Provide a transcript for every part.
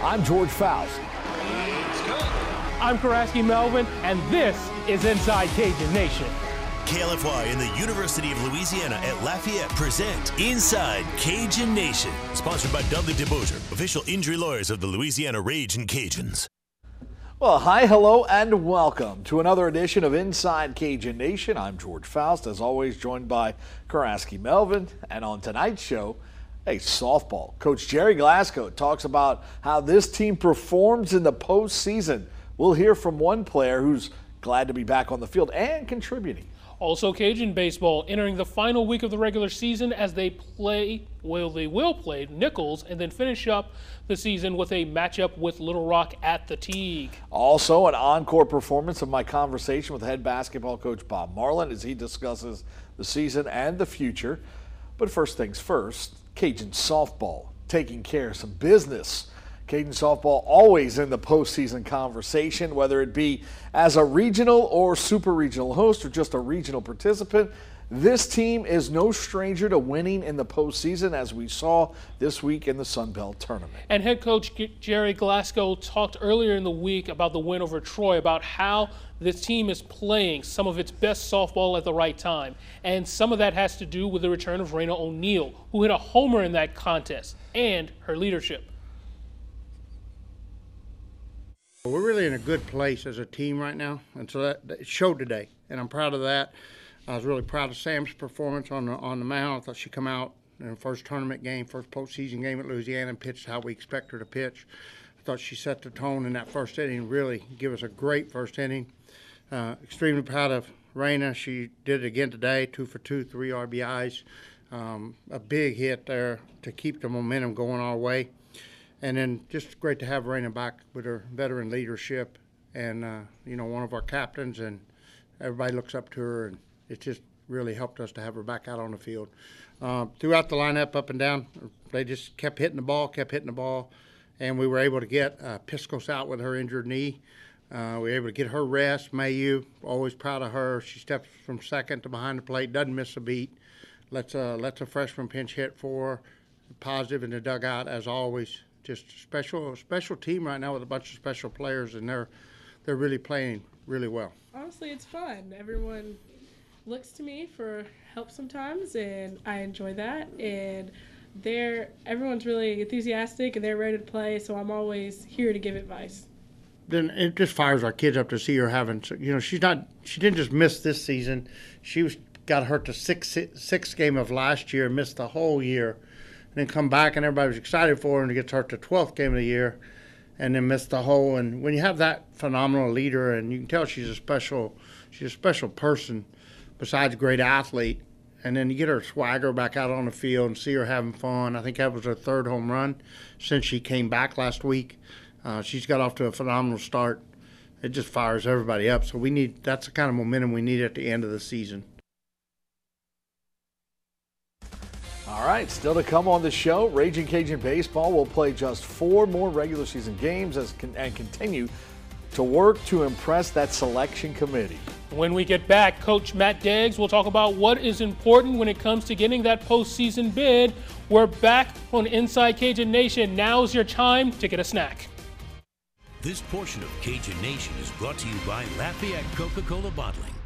I'm George Faust. I'm Karaski Melvin, and this is Inside Cajun Nation. KLFY and the University of Louisiana at Lafayette present Inside Cajun Nation, sponsored by Dudley DeBosier, official injury lawyers of the Louisiana Ragin' Cajuns. Well, hi, hello, and welcome to another edition of Inside Cajun Nation. I'm George Faust, as always, joined by Karaski Melvin. And on tonight's show, hey, softball. Coach Gerry Glasco talks about how this team performs in the postseason. We'll hear from one player who's glad to be back on the field and contributing. Also, Cajun baseball entering the final week of the regular season as they play, well, they will play Nicholls and then finish up the season with a matchup with Little Rock at the Tigue. Also, an encore performance of my conversation with head basketball coach Bob Marlin as he discusses the season and the future. But first things first, Cajun softball taking care of some business. Cajun softball always in the postseason conversation, whether it be as a regional or super regional host or just a regional participant. This team is no stranger to winning in the postseason, as we saw this week in the Sun Belt tournament. And head coach Gerry Glasco talked earlier in the week about the win over Troy, about how this team is playing some of its best softball at the right time. And some of that has to do with the return of Raina O'Neal, who hit a homer in that contest, and her leadership. We're really in a good place as a team right now, and so that, that showed today, and I'm proud of that. I was really proud of Sam's performance on the on the mound. I thought she come out in the first tournament game, first postseason game at Louisiana, and pitched how we expect her to pitch. I thought she set the tone in that first inning, really give us a great first inning. Uh, extremely proud of Raina. She did it again today, two for two, three RBIs. Um, a big hit there to keep the momentum going our way and then just great to have Raina back with her veteran leadership and uh, you know one of our captains and everybody looks up to her and it just really helped us to have her back out on the field. Uh, throughout the lineup, up and down, they just kept hitting the ball, kept hitting the ball, and we were able to get uh, Piskos out with her injured knee. Uh, we were able to get her rest. Mayu, always proud of her. She steps from second to behind the plate, doesn't miss a beat. Let's uh, lets a freshman pinch hit for her. Positive in the dugout as always just special special team right now with a bunch of special players, and they're they're really playing really well. Honestly, it's fun. Everyone looks to me for help sometimes, and I enjoy that. And they're everyone's really enthusiastic and they're ready to play. So I'm always here to give advice. Then it just fires our kids up to see her having. You know, she's not. She didn't just miss this season. She was got hurt the sixth sixth game of last year, missed the whole year and then come back and everybody was excited for her and get hurt the 12th game of the year and then missed the whole. And when you have that phenomenal leader and you can tell she's a special, she's a special person besides a great athlete. And then you get her swagger back out on the field and see her having fun. I think that was her third home run since she came back last week. Uh, she's got off to a phenomenal start. It just fires everybody up. So we need that's the kind of momentum we need at the end of the season. All right, still to come on the show, Raging Cajun Baseball will play just four more regular season games as, and continue to work to impress that selection committee. When we get back, Coach Matt Deggs will talk about what is important when it comes to getting that postseason bid. We're back on Inside Cajun Nation. Now's your time to get a snack. This portion of Cajun Nation is brought to you by Lafayette Coca Cola Bottling.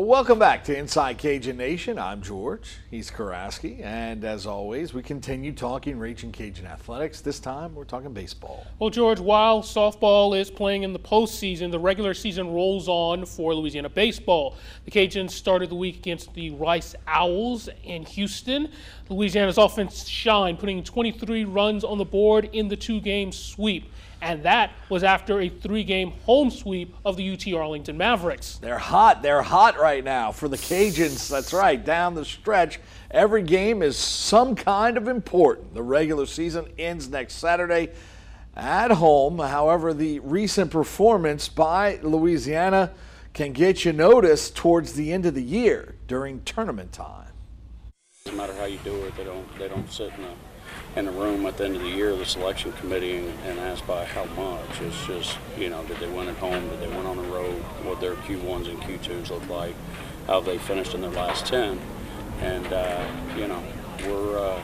Well, welcome back to Inside Cajun Nation. I'm George. He's Karaski. And as always, we continue talking Raging Cajun athletics. This time, we're talking baseball. Well, George, while softball is playing in the postseason, the regular season rolls on for Louisiana baseball. The Cajuns started the week against the Rice Owls in Houston. Louisiana's offense shined, putting 23 runs on the board in the two game sweep and that was after a three game home sweep of the UT Arlington Mavericks. They're hot. They're hot right now for the Cajuns. That's right, down the stretch. Every game is some kind of important. The regular season ends next Saturday at home. However, the recent performance by Louisiana can get you noticed towards the end of the year during tournament time. No matter how you do it, they don't they don't sit in a in a room at the end of the year, the selection committee, and, and ask by how much. It's just you know, did they win at home? Did they win on the road? What their Q1s and Q2s look like? How they finished in their last ten? And uh, you know, we're. Uh,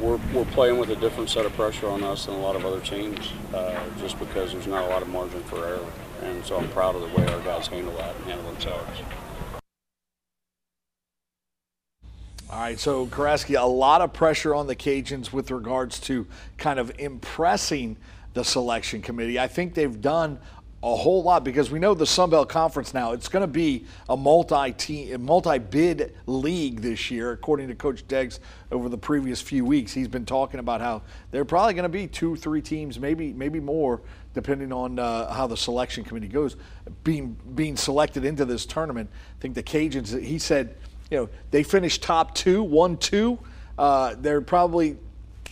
we're, we're playing with a different set of pressure on us than a lot of other teams, uh, just because there's not a lot of margin for error. And so I'm proud of the way our guys handle that and handle themselves. All right, so Karaski, a lot of pressure on the Cajuns with regards to kind of impressing the selection committee. I think they've done a whole lot because we know the Sun Belt Conference now. It's going to be a multi-team, multi-bid league this year, according to Coach Deggs. Over the previous few weeks, he's been talking about how they're probably going to be two, three teams, maybe, maybe more, depending on uh, how the selection committee goes, being being selected into this tournament. I think the Cajuns. He said, you know, they finished top two, one, two. Uh, they're probably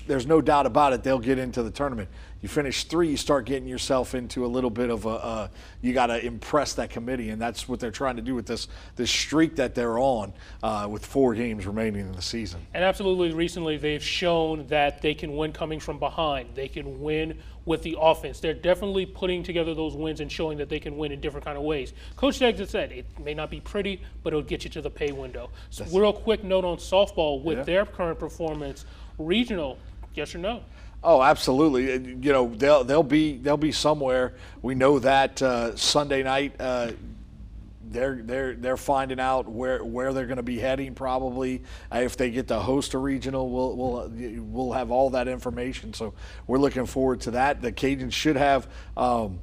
there's no doubt about it. They'll get into the tournament you finish three, you start getting yourself into a little bit of a, uh, you got to impress that committee, and that's what they're trying to do with this this streak that they're on uh, with four games remaining in the season. And absolutely, recently they've shown that they can win coming from behind. They can win with the offense. They're definitely putting together those wins and showing that they can win in different kind of ways. Coach Deggs has said it may not be pretty, but it'll get you to the pay window. So, real quick note on softball with yeah. their current performance, regional, yes or no? Oh, absolutely. You know, they'll they'll be they'll be somewhere. We know that uh, Sunday night. Uh, they're they're they're finding out where where they're going to be heading probably uh, if they get to host a regional we'll we'll we'll have all that information so we're looking forward to that the Cajuns should have um,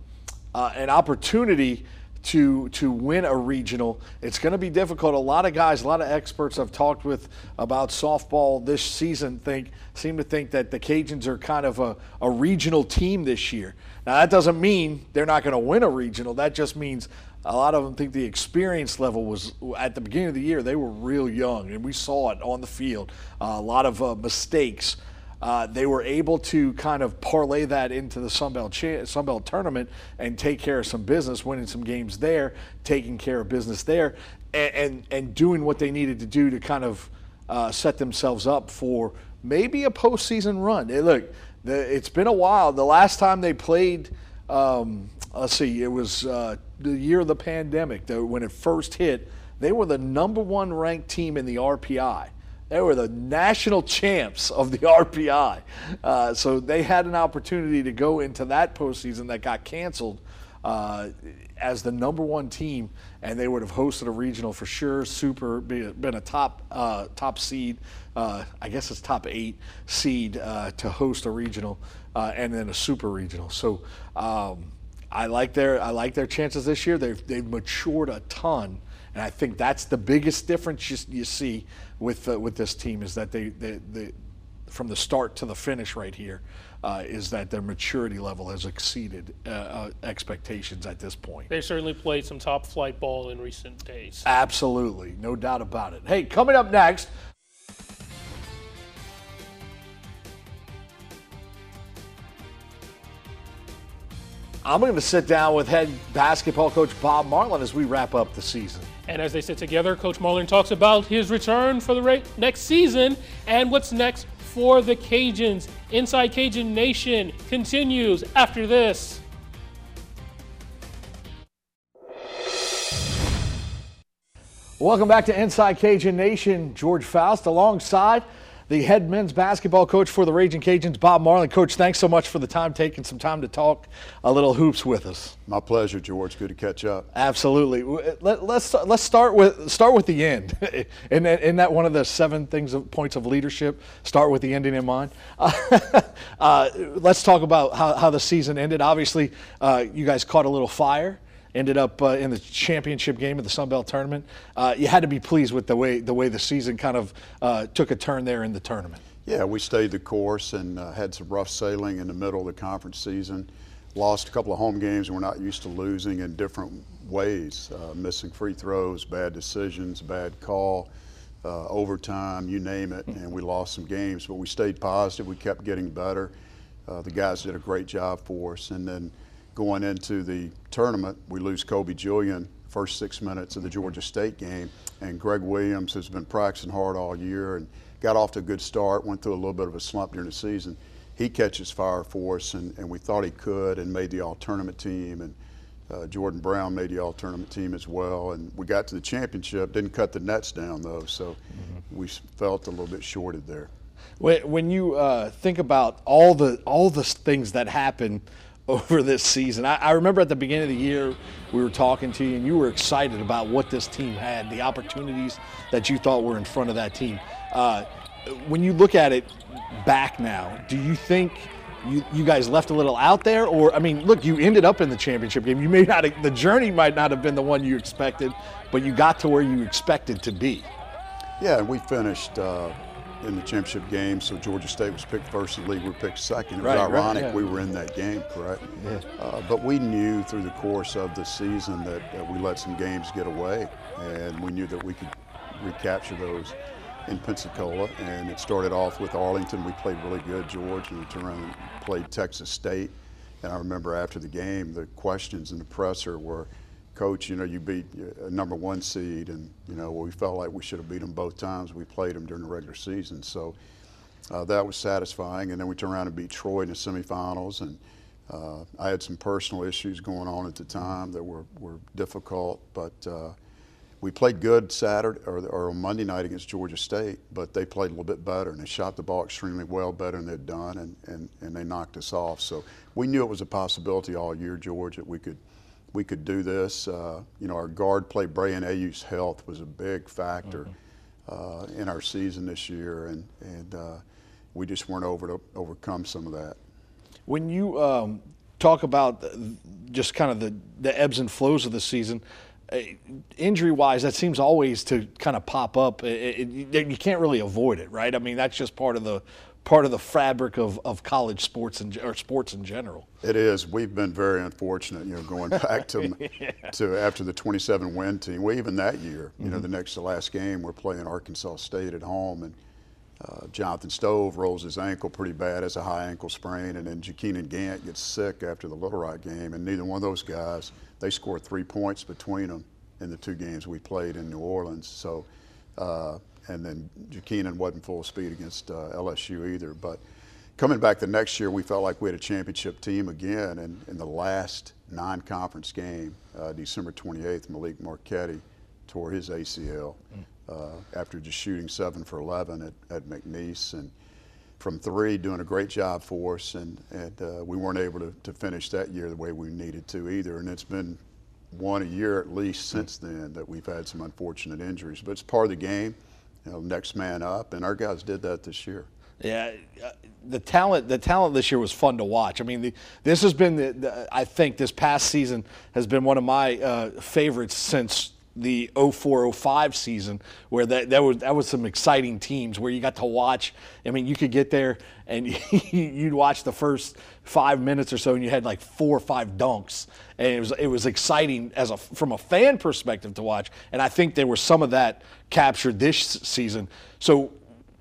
uh, an opportunity to to win a regional. It's going to be difficult. A lot of guys, a lot of experts I've talked with about softball this season think seem to think that the Cajuns are kind of a, a regional team this year. Now that doesn't mean they're not going to win a regional. That just means a lot of them think the experience level was at the beginning of the year they were real young and we saw it on the field. Uh, a lot of uh, mistakes. Uh, they were able to kind of parlay that into the Sunbelt, cha- Sunbelt tournament and take care of some business, winning some games there, taking care of business there, and, and, and doing what they needed to do to kind of uh, set themselves up for maybe a postseason run. Hey, look, the, it's been a while. The last time they played, um, let's see, it was uh, the year of the pandemic, when it first hit. They were the number one ranked team in the RPI. They were the national champs of the RPI. Uh, so they had an opportunity to go into that postseason that got canceled uh, as the number one team, and they would have hosted a regional for sure. Super, been a top uh, top seed. Uh, I guess it's top eight seed uh, to host a regional, uh, and then a super regional. So. Um, I like their I like their chances this year. They've they've matured a ton, and I think that's the biggest difference you, you see with uh, with this team is that they, they, they, from the start to the finish right here uh, is that their maturity level has exceeded uh, uh, expectations at this point. They certainly played some top flight ball in recent days. Absolutely, no doubt about it. Hey, coming up next. I'm going to sit down with head basketball coach Bob Marlin as we wrap up the season. And as they sit together, Coach Marlin talks about his return for the next season and what's next for the Cajuns. Inside Cajun Nation continues after this. Welcome back to Inside Cajun Nation. George Faust alongside the head men's basketball coach for the Raging Cajuns, Bob Marlin. Coach, thanks so much for the time, taking some time to talk a little hoops with us. My pleasure, George. Good to catch up. Absolutely. Let, us let's, let's start with start with the end. isn't, that, isn't that one of the seven things of points of leadership? Start with the ending in mind. Uh, let's talk about how, how the season ended. Obviously, uh, you guys caught a little fire ended up uh, in the championship game of the Sun Belt tournament. Uh, you had to be pleased with the way the way the season kind of uh, took a turn there in the tournament. Yeah, we stayed the course and uh, had some rough sailing in the middle of the conference season. lost a couple of home games and we're not used to losing in different ways, uh, missing free throws, bad decisions, bad call, uh, overtime, you name it, and we lost some games. But we stayed positive. We kept getting better. The guys did a great job for us. And then going into the tournament, we lose Kobe Julien first six minutes of the Georgia State game, and Greg Williams has been practicing hard all year and got off to a good start. Went through a little bit of a slump during the season. He catches fire for us, and, and we thought he could, and made the all tournament team. And uh, Jordan Brown made the all tournament team as well. And we got to the championship, didn't cut the nets down though, so mm-hmm. we felt a little bit shorted there. When you uh, think about all the all the things that happen over this season, I, I, remember at the beginning of the year we were talking to you, and you were excited about what this team had, the opportunities that you thought were in front of that team. Uh, when you look at it back now, do you think? You, you guys left a little out there, or I mean, look, you ended up in the championship game. You may not, the journey might not have been the one you expected, but you got to where you expected to be. Yeah, we finished uh, in the championship game. So Georgia State was picked first in the league. We were picked second. It was right, ironic right, yeah. we were in that game, correct? Yeah. Uh, but we knew through the course of the season that uh, we let some games get away, and we knew that we could recapture those in Pensacola. And it started off with Arlington. We played really good, George, and we turned around and played Texas State. And I remember after the game, the questions in the presser were coach, you know, you beat a number one seed, and you know, we felt like we should have beat them both times. We played them during the regular season, so uh, that was satisfying. And then we turned around and beat Troy in the semifinals, and uh, I had some personal issues going on at the time that were, were difficult, but uh, we played good Saturday or, or, on Monday night against Georgia State, but they played a little bit better and they shot the ball extremely well, better than they'd done, and, and, and they knocked us off. So we knew it was a possibility all year, George, that we could – we could do this. Uh, you know, our guard play, Brayan Aiyu's health was a big factor mm-hmm. uh, in our season this year, and and uh, we just weren't able to overcome some of that. When you um, talk about just kind of the, the ebbs and flows of the season, uh, injury wise, that seems always to kind of pop up. It, it, you can't really avoid it, right? I mean, that's just part of the part of the fabric of, of college sports and or sports in general. It is. We've been very unfortunate, you know, going back to yeah. to after the 27 win team. Well, even that year, you mm-hmm. know, the next to last game, we're playing Arkansas State at home, and uh, Jonathan Stove rolls his ankle pretty bad, has a high ankle sprain, and then Jakeenan Gant gets sick after the Little Rock game, and neither one of those guys they scored three points between them in the two games we played in New Orleans. So. Uh, and then Jakeenan wasn't full speed against uh, LSU either. But coming back the next year, we felt like we had a championship team again. And in the last non-conference game, uh, December 28th, Malik Marquetti tore his ACL uh, after just shooting seven for 11 at, at McNeese. And from three, doing a great job for us. And, and uh, we weren't able to, to finish that year the way we needed to either. And it's been one a year at least since then that we've had some unfortunate injuries. But it's part of the game you know, next man up, and our guys did that this year. Yeah, uh, the talent the talent this year was fun to watch. I mean, the, this has been the, the, I think this past season has been one of my uh, favorites since the 0405 season where that, that was that was some exciting teams where you got to watch I mean you could get there and you'd watch the first 5 minutes or so and you had like four or five dunks. And it was it was exciting as a from a fan perspective to watch. And I think there was some of that captured this season. So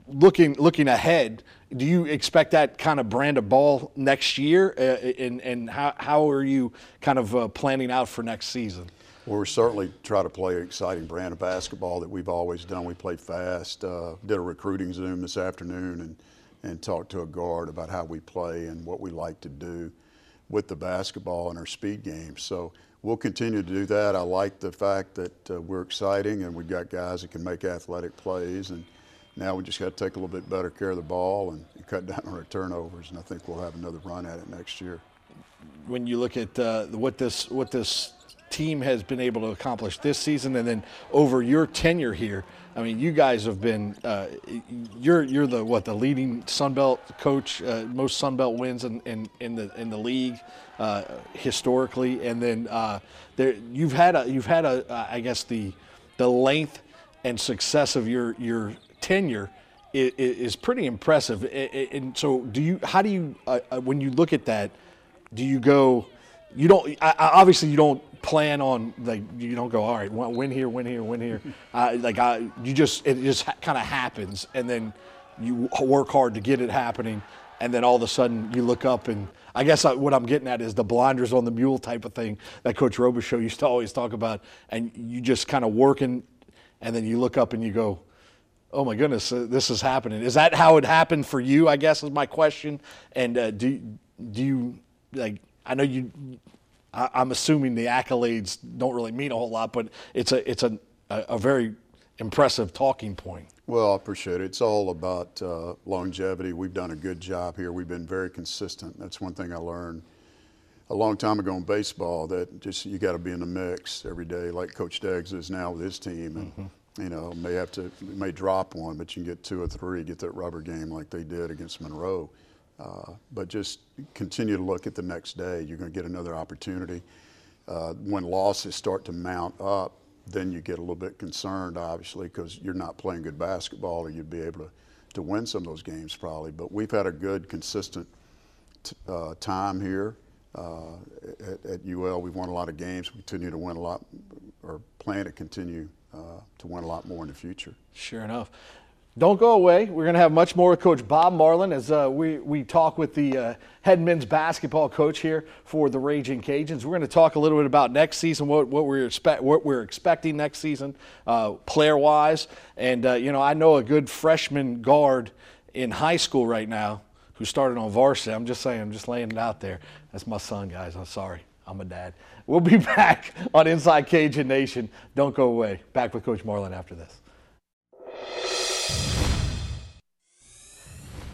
looking looking ahead do you expect that kind of brand of ball next year? Uh, and and how how are you kind of uh, planning out for next season well, we certainly try to play an exciting brand of basketball that we've always done. We play fast. Uh, did a recruiting Zoom this afternoon and, and talked to a guard about how we play and what we like to do with the basketball and our speed game. So we'll continue to do that. I like the fact that uh, we're exciting and we've got guys that can make athletic plays. And now we just got to take a little bit better care of the ball and, and cut down on our turnovers. And I think we'll have another run at it next year. When you look at uh, what this what this team has been able to accomplish this season, and then over your tenure here. I mean, you guys have been uh, you're you're the what the leading Sun Belt coach, uh, most Sun Belt wins in, in, in the in the league uh, historically, and then uh, there you've had a you've had a uh, I guess the the length and success of your your tenure is, is pretty impressive. And so, do you how do you uh, when you look at that? do you go? You don't. I, I, obviously, you don't plan on like you don't go. All right, win here, win here, win here. Uh, like I, you just it just ha- kind of happens, and then you work hard to get it happening, and then all of a sudden you look up and I guess what I'm getting at is the blinders on the mule type of thing that Coach Robichaux used to always talk about, and you just kind of working, and then you look up and you go, "Oh my goodness, uh, this is happening." Is that how it happened for you? I guess is my question. And uh, do do you like? I know you. I, I'm assuming the accolades don't really mean a whole lot, but it's a it's a a, very impressive talking point. Well, I appreciate it. It's all about uh, longevity. We've done a good job here. We've been very consistent. That's one thing I learned a long time ago in baseball that just you got to be in the mix every day, like Coach Deggs is now with his team. And, mm-hmm. you know, may have to, may drop one, but you can get two or three, get that rubber game like they did against Monroe. Uh, but just continue to look at the next day. You're going to get another opportunity. Uh, when losses start to mount up, then you get a little bit concerned, obviously, because you're not playing good basketball, or you'd be able to, to win some of those games probably. But we've had a good, consistent uh, time here uh, at, at, UL. We've won a lot of games. We continue to win a lot, or plan to continue uh, to win a lot more in the future. Sure enough. Don't go away. We're going to have much more with Coach Bob Marlin as uh, we, we talk with the uh, head men's basketball coach here for the Raging Cajuns. We're going to talk a little bit about next season, what, what, we're, expect, what we're expecting next season, uh, player wise. And, uh, you know, I know a good freshman guard in high school right now who started on varsity. I'm just saying, I'm just laying it out there. That's my son, guys. I'm sorry. I'm a dad. We'll be back on Inside Cajun Nation. Don't go away. Back with Coach Marlin after this.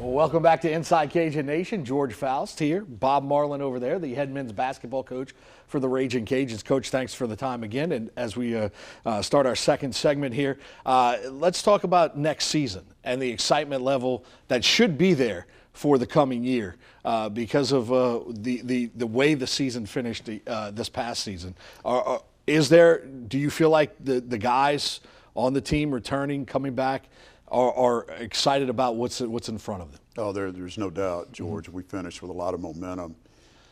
Well, welcome back to Inside Cajun Nation. George Faust here, Bob Marlin over there, the head men's basketball coach for the Raging Cajuns. Coach, thanks for the time again. And as we uh, uh, start our second segment here, uh, let's talk about next season and the excitement level that should be there for the coming year uh, because of uh, the, the, the way the season finished the, uh, this past season. Are, are, is there, do you feel like the, the guys on the team returning, coming back, are, are excited about what's what's in front of them. Oh, there, there's no doubt, George. Mm-hmm. We finished with a lot of momentum,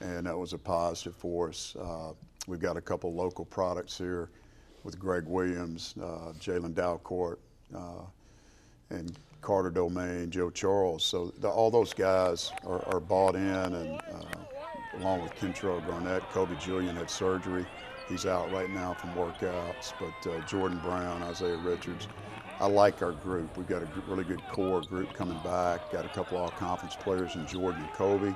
and that was a positive for us. Uh, we've got a couple local products here with Greg Williams, uh, Jalen Dalcourt, uh, and Carter Domain, Joe Charles. So the, all those guys are, are bought in, and uh, along with Kentrell Garnett, Kobe Julien had surgery. He's out right now from workouts, but uh, Jordan Brown, Isaiah Richards, I like our group. We've got a really good core group coming back. Got a couple all conference players in Jordan and Kobe.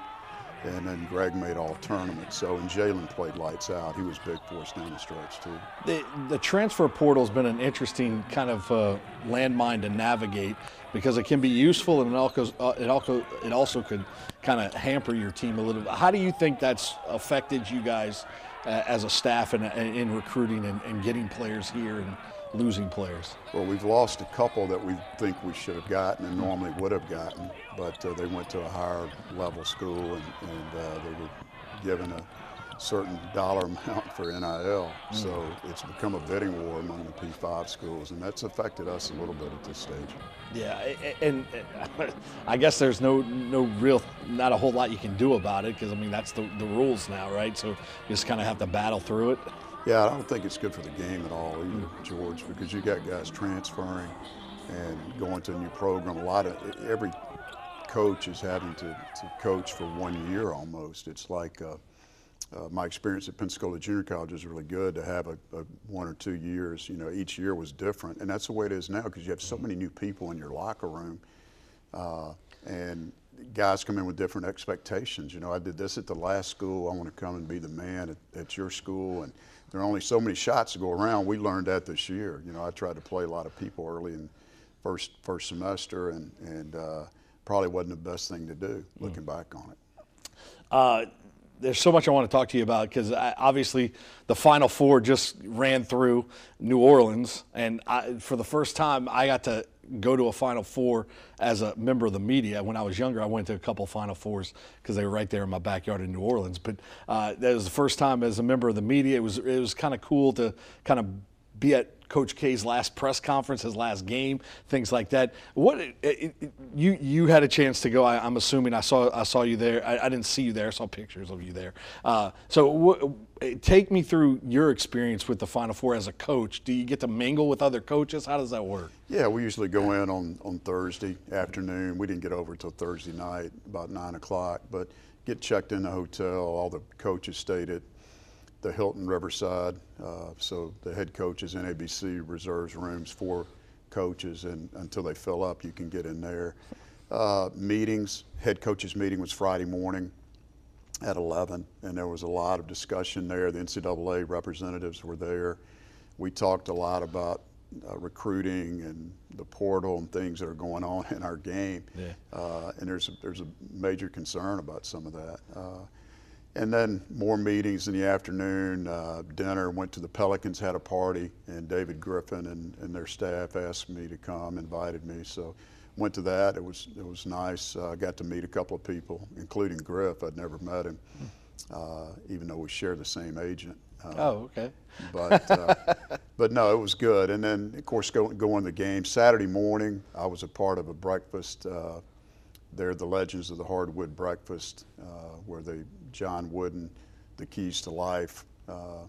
And then Greg made all tournaments. So, and Jalen played lights out. He was big for us down the stretch, too. The, the transfer portal has been an interesting kind of uh, landmine to navigate because it can be useful and it also, uh, it also, it also could kind of hamper your team a little bit. How do you think that's affected you guys uh, as a staff in, in recruiting and, and getting players here and losing players? Well, we've lost a couple that we think we should have gotten and normally would have gotten, but uh, they went to a higher level school and, and uh, they were given a certain dollar amount for NIL. Mm. So it's become a bidding war among the P5 schools, and that's affected us a little bit at this stage. Yeah, and, and I guess there's no no real not a whole lot you can do about it because I mean that's the, the rules now, right? So you just kind of have to battle through it. Yeah, I don't think it's good for the game at all either, George, because you got guys transferring and going to a new program. A lot of every coach is having to, to coach for one year almost. It's like uh, uh, my experience at Pensacola Junior College is really good to have a, a, one or two years. You know, each year was different, and that's the way it is now because you have so many new people in your locker room, uh, and guys come in with different expectations. You know, I did this at the last school. I want to come and be the man at, at your school, and there are only so many shots to go around. We learned that this year. You know, I tried to play a lot of people early in first first semester, and and uh, probably wasn't the best thing to do. Looking mm. back on it. Uh, there's so much I want to talk to you about because obviously the Final Four just ran through New Orleans, and I, for the first time I got to go to a Final Four as a member of the media. When I was younger, I went to a couple Final Fours because they were right there in my backyard in New Orleans. But uh, that was the first time as a member of the media. It was it was kind of cool to kind of be at Coach K's last press conference, his last game, things like that. What it, it, you you had a chance to go? I, am assuming I saw I saw you there. I, I, didn't see you there. I saw pictures of you there. Uh, so take me through your experience with the Final Four as a coach. Do you get to mingle with other coaches? How does that work? Yeah, we usually go in on on Thursday afternoon. We didn't get over until Thursday night, about nine o'clock, but get checked in the hotel. All the coaches stayed at the Hilton Riverside. Uh, so the head coaches, NABC reserves rooms for coaches, and until they fill up, you can get in there. Uh, meetings, head coaches meeting was Friday morning at 11, and there was a lot of discussion there. The NCAA representatives were there. We talked a lot about uh, recruiting and the portal and things that are going on in our game. Yeah. Uh, and there's a, there's a major concern about some of that. Uh, and then more meetings in the afternoon, uh, dinner, went to the Pelicans, had a party, and David Griffin and, and their staff asked me to come, invited me. So went to that. It was, it was nice. I uh, got to meet a couple of people, including Griff. I'd never met him, uh, even though we share the same agent. Uh, oh, okay. But, uh, but no, it was good. And then, of course, going go the game. Saturday morning, I was a part of a breakfast uh, they're the Legends of the Hardwood Breakfast, uh, where they John Wooden, The Keys to Life. Uh,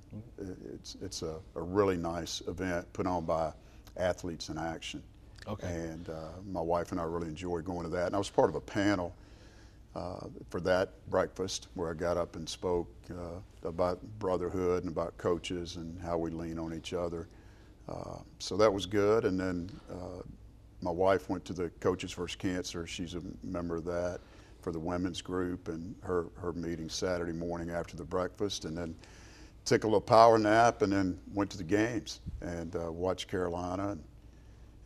it's it's a, a, really nice event put on by Athletes in Action. Okay. And uh, my wife and I really enjoyed going to that. And I was part of a panel uh, for that breakfast where I got up and spoke uh, about brotherhood and about coaches and how we lean on each other. Uh, so that was good. And then my wife went to the Coaches vs. Cancer. She's a member of that for the women's group, and her, her meeting Saturday morning after the breakfast, and then took a little power nap, and then went to the games and uh, watched Carolina and,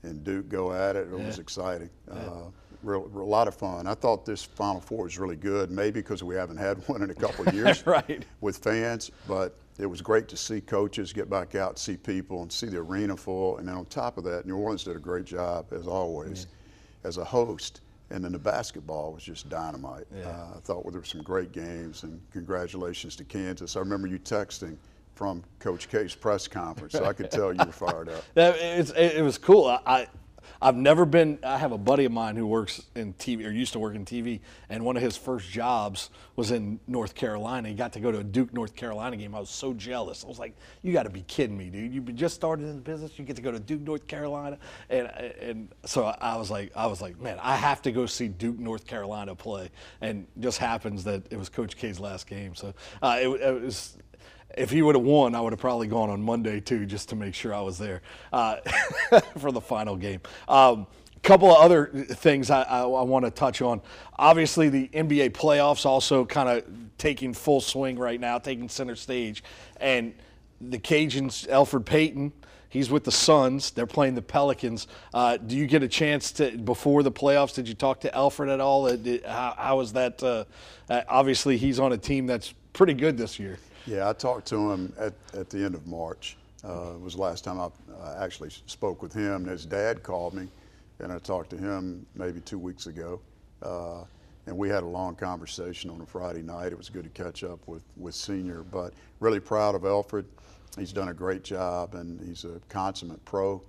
and, Duke go at it. It yeah. was exciting. Yeah. Uh, real, real, a lot of fun. I thought this Final Four was really good, maybe because we haven't had one in a couple of years right. with fans, but it was great to see coaches get back out, see people, and see the arena full. And then on top of that, New Orleans did a great job, as always, yeah. as a host. And then the basketball was just dynamite. Yeah. Uh, I thought well, there were some great games, and congratulations to Kansas. I remember you texting from Coach K's press conference, so I could tell you were fired up. it, it was cool. I, I've never been. I have a buddy of mine who works in TV or used to work in TV, and one of his first jobs was in North Carolina. He got to go to a Duke North Carolina game. I was so jealous. I was like, "You got to be kidding me, dude! You just started in the business. You get to go to Duke North Carolina." And and so I was like, I was like, man, I have to go see Duke North Carolina play. And just happens that it was Coach K's last game. So uh, it, it was if he would have won, I would have probably gone on Monday too, just to make sure I was there uh, for the final game. Um, couple of other things I, I, I want to touch on. Obviously, the NBA playoffs also kind of taking full swing right now, taking center stage, and the Cajuns, Elfrid Payton. He's with the Suns. They're playing the Pelicans. Uh, do you get a chance to before the playoffs? Did you talk to Elfrid at all? Uh, how, how was that? Uh, uh, obviously, he's on a team that's pretty good this year. Yeah, I talked to him at, at the end of March. Uh, was the last time I uh, actually spoke with him. His dad called me, and I talked to him maybe two weeks ago. Uh, and we had a long conversation on a Friday night. It was good to catch up with, with Senior, but really proud of Elfrid. He's done a great job, and he's a consummate pro.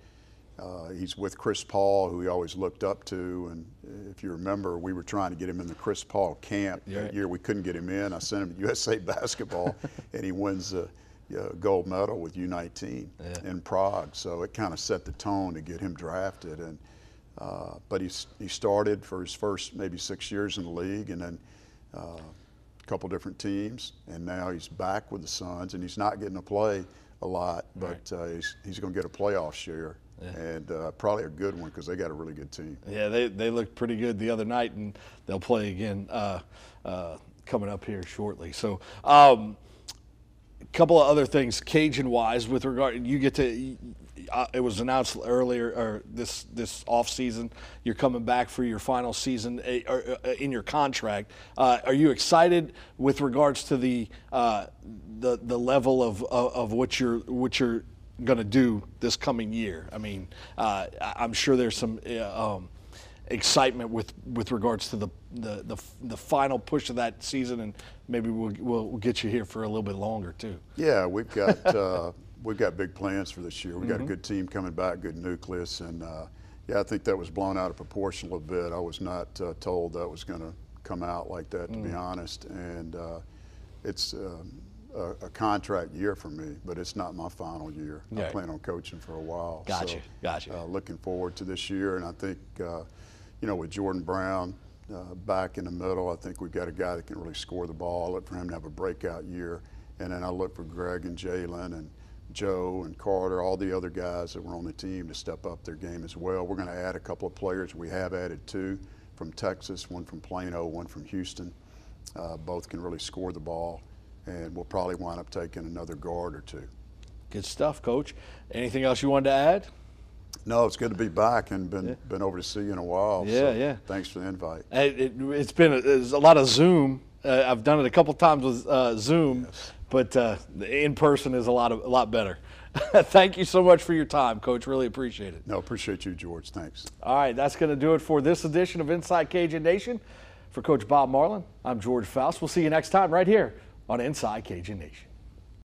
Uh, he's with Chris Paul, who he always looked up to. And if you remember, we were trying to get him in the Chris Paul camp yeah. that year. We couldn't get him in. I sent him to USA Basketball, and he wins a, a gold medal with U19 yeah. in Prague. So it kind of set the tone to get him drafted. And uh, but he's, he started for his first maybe six years in the league, and then uh, a couple different teams, and now he's back with the Suns, and he's not getting to play a lot, but right. uh, he's, he's going to get a playoff share yeah. and uh, probably a good one because they got a really good team. Yeah, they, they looked pretty good the other night, and they'll play again uh, uh, coming up here shortly. So, um, a couple of other things, Cajun wise, with regard, you get to. Uh, it was announced earlier, or this this off season, you're coming back for your final season uh, uh, in your contract. are you excited with regards to the the the level of, of, of what you're what you're going to do this coming year. I mean, uh, I'm sure there's some uh, um, excitement with, with regards to the, the, the, the, final push of that season, and maybe we'll, we'll, get you here for a little bit longer too. Yeah, we've got uh, we've got big plans for this year. We've got a good team coming back, good nucleus, and uh, yeah, I think that was blown out of proportion a little bit. I was not uh, told that was going to come out like that, to be honest. And uh, it's um, a, a contract year for me, but it's not my final year. Yeah. I plan on coaching for a while. Gotcha, so, gotcha. Uh, looking forward to this year, and I think uh, you know with Jordan Brown. Uh, back in the middle, I think we've got a guy that can really score the ball. I look for him to have a breakout year, and then I look for Greg and Jalen and Joe and Carter, all the other guys that were on the team to step up their game as well. We're going to add a couple of players. We have added two from Texas, one from Plano, one from Houston. Uh, both can really score the ball, and we'll probably wind up taking another guard or two. Good stuff, Coach. Anything else you wanted to add? No, it's good to be back and been been over to see you in a while. Yeah, so yeah. Thanks for the invite. It, it, it's been a, a lot of Zoom. Uh, I've done it a couple times with uh, Zoom, but uh, in person is a lot of a lot better. Thank you so much for your time, Coach. Really appreciate it. No, appreciate you, George. Thanks. All right, that's going to do it for this edition of Inside Cajun Nation. For Coach Bob Marlin, I'm George Faust. We'll see you next time right here on Inside Cajun Nation.